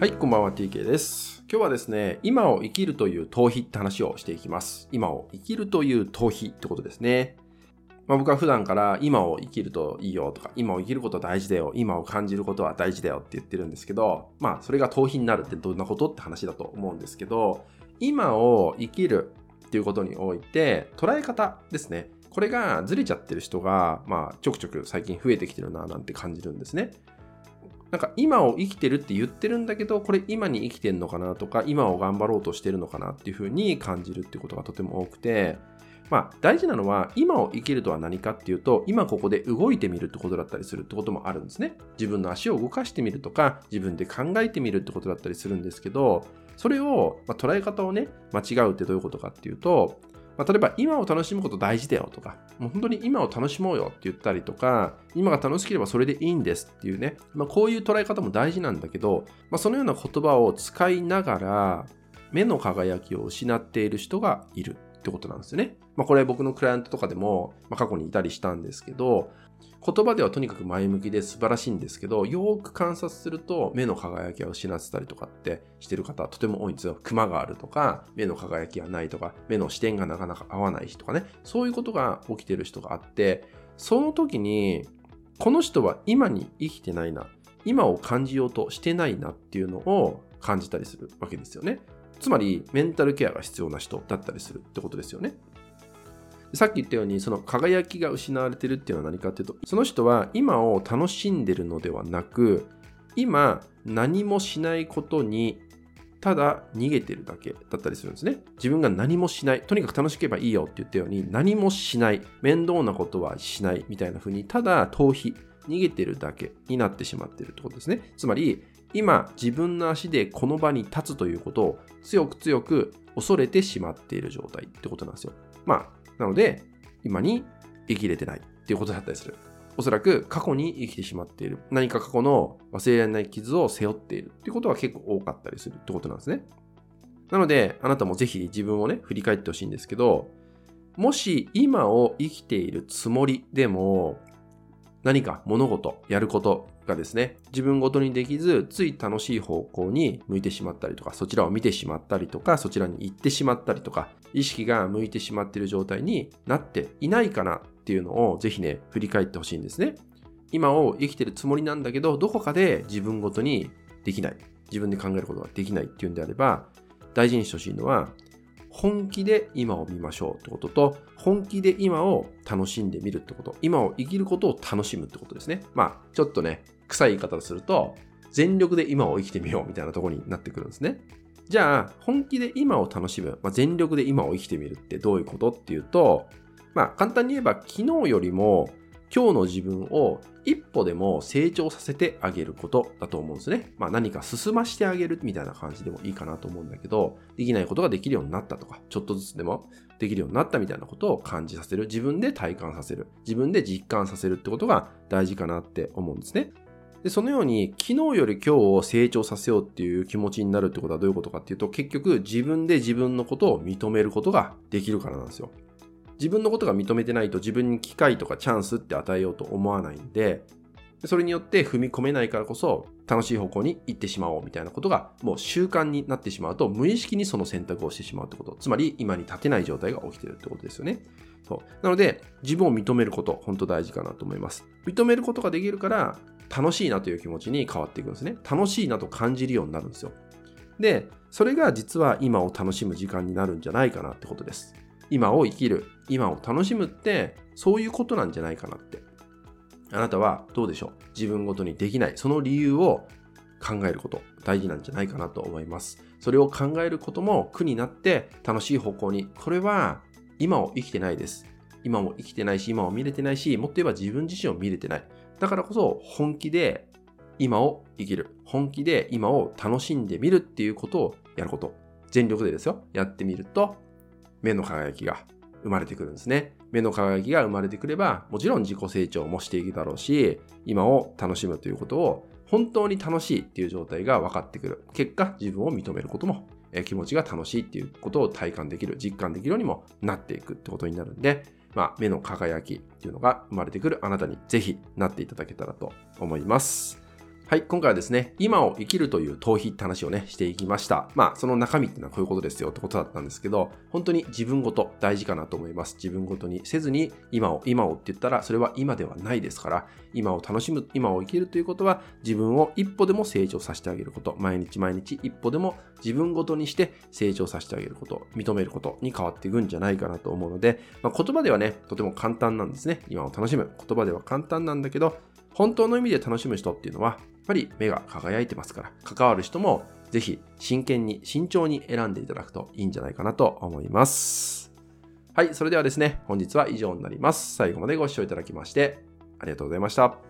はい、こんばんは TK です。今日はですね、今を生きるという逃避って話をしていきます。今を生きるという逃避ってことですね。まあ、僕は普段から今を生きるといいよとか、今を生きること大事だよ、今を感じることは大事だよって言ってるんですけど、まあそれが逃避になるってどんなことって話だと思うんですけど、今を生きるっていうことにおいて捉え方ですね。これがずれちゃってる人が、まあちょくちょく最近増えてきてるななんて感じるんですね。なんか今を生きてるって言ってるんだけど、これ今に生きてんのかなとか、今を頑張ろうとしてるのかなっていうふうに感じるっていうことがとても多くて、まあ大事なのは今を生きるとは何かっていうと、今ここで動いてみるってことだったりするってこともあるんですね。自分の足を動かしてみるとか、自分で考えてみるってことだったりするんですけど、それを、まあ、捉え方をね、間違うってどういうことかっていうと、まあ、例えば今を楽しむこと大事だよとか、もう本当に今を楽しもうよって言ったりとか、今が楽しければそれでいいんですっていうね、まあ、こういう捉え方も大事なんだけど、まあ、そのような言葉を使いながら、目の輝きを失っている人がいるってことなんですよね。まあ、これ僕のクライアントとかでも、まあ、過去にいたりしたんですけど、言葉ではとにかく前向きで素晴らしいんですけど、よーく観察すると目の輝きを失ってたりとかってしてる方はとても多いんですよ。クマがあるとか、目の輝きがないとか、目の視点がなかなか合わない人とかね、そういうことが起きてる人があって、その時に、この人は今に生きてないな、今を感じようとしてないなっていうのを感じたりするわけですよね。つまり、メンタルケアが必要な人だったりするってことですよね。さっき言ったように、その輝きが失われてるっていうのは何かっていうと、その人は今を楽しんでるのではなく、今何もしないことにただ逃げてるだけだったりするんですね。自分が何もしない。とにかく楽しければいいよって言ったように、何もしない。面倒なことはしない。みたいな風に、ただ逃避。逃げてるだけになってしまってるってことですね。つまり、今自分の足でこの場に立つということを強く強く恐れてしまっている状態ってことなんですよ。まあ、なので、今に生きれてないっていうことだったりする。おそらく過去に生きてしまっている。何か過去の忘れられない傷を背負っているっていうことは結構多かったりするってことなんですね。なので、あなたもぜひ自分をね、振り返ってほしいんですけど、もし今を生きているつもりでも、何か物事、やることがですね、自分ごとにできず、つい楽しい方向に向いてしまったりとか、そちらを見てしまったりとか、そちらに行ってしまったりとか、意識が向いてしまっている状態になっていないかなっていうのをぜひね、振り返ってほしいんですね。今を生きてるつもりなんだけど、どこかで自分ごとにできない。自分で考えることができないっていうんであれば、大事にしてほしいのは、本気で今を見ましょうってことと、本気で今を楽しんでみるってこと、今を生きることを楽しむってことですね。まあ、ちょっとね、臭い言い方をすると、全力で今を生きてみようみたいなところになってくるんですね。じゃあ、本気で今を楽しむ、まあ、全力で今を生きてみるってどういうことっていうと、まあ、簡単に言えば、昨日よりも今日の自分を一歩でも成長させてあげることだと思うんですね。まあ、何か進ましてあげるみたいな感じでもいいかなと思うんだけど、できないことができるようになったとか、ちょっとずつでもできるようになったみたいなことを感じさせる。自分で体感させる。自分で実感させるってことが大事かなって思うんですね。で、そのように、昨日より今日を成長させようっていう気持ちになるってことはどういうことかっていうと、結局自分で自分のことを認めることができるからなんですよ。自分のことが認めてないと自分に機会とかチャンスって与えようと思わないんで、それによって踏み込めないからこそ楽しい方向に行ってしまおうみたいなことがもう習慣になってしまうと無意識にその選択をしてしまうってこと。つまり今に立てない状態が起きてるってことですよね。そう。なので自分を認めること本当大事かなと思います。認めることができるから楽しいなという気持ちに変わっていくんですね。楽しいなと感じるようになるんですよ。で、それが実は今を楽しむ時間になるんじゃないかなってことです。今を生きる、今を楽しむって、そういうことなんじゃないかなって。あなたはどうでしょう？自分ごとにできない、その理由を考えること、大事なんじゃないかなと思います。それを考えることも苦になって楽しい方向に、これは今を生きてないです。今も生きてないし、今を見れてないし、もっと言えば自分自身を見れてない。だからこそ本気で今を生きる。本気で今を楽しんでみるっていうことをやること。全力でですよ。やってみると、目の輝きが生まれてくるんですね。目の輝きが生まれてくれば、もちろん自己成長もしていくだろうし、今を楽しむということを本当に楽しいっていう状態が分かってくる。結果、自分を認めることも、え気持ちが楽しいっていうことを体感できる、実感できるようにもなっていくってことになるんで、まあ、目の輝きっていうのが生まれてくるあなたにぜひなっていただけたらと思います。はい、今回はですね、今を生きるという逃避って話をね、していきました。まあ、その中身ってのはこういうことですよってことだったんですけど、本当に自分ごと大事かなと思います。自分ごとにせずに、今を、今をって言ったら、それは今ではないですから、今を楽しむ、今を生きるということは、自分を一歩でも成長させてあげること、毎日毎日一歩でも自分ごとにして成長させてあげること、認めることに変わっていくんじゃないかなと思うので、まあ、言葉ではね、とても簡単なんですね。今を楽しむ。言葉では簡単なんだけど、本当の意味で楽しむ人っていうのは、ぱり目が輝いてますから、関わる人もぜひ真剣に慎重に選んでいただくといいんじゃないかなと思います。はい、それではですね、本日は以上になります。最後までご視聴いただきましてありがとうございました。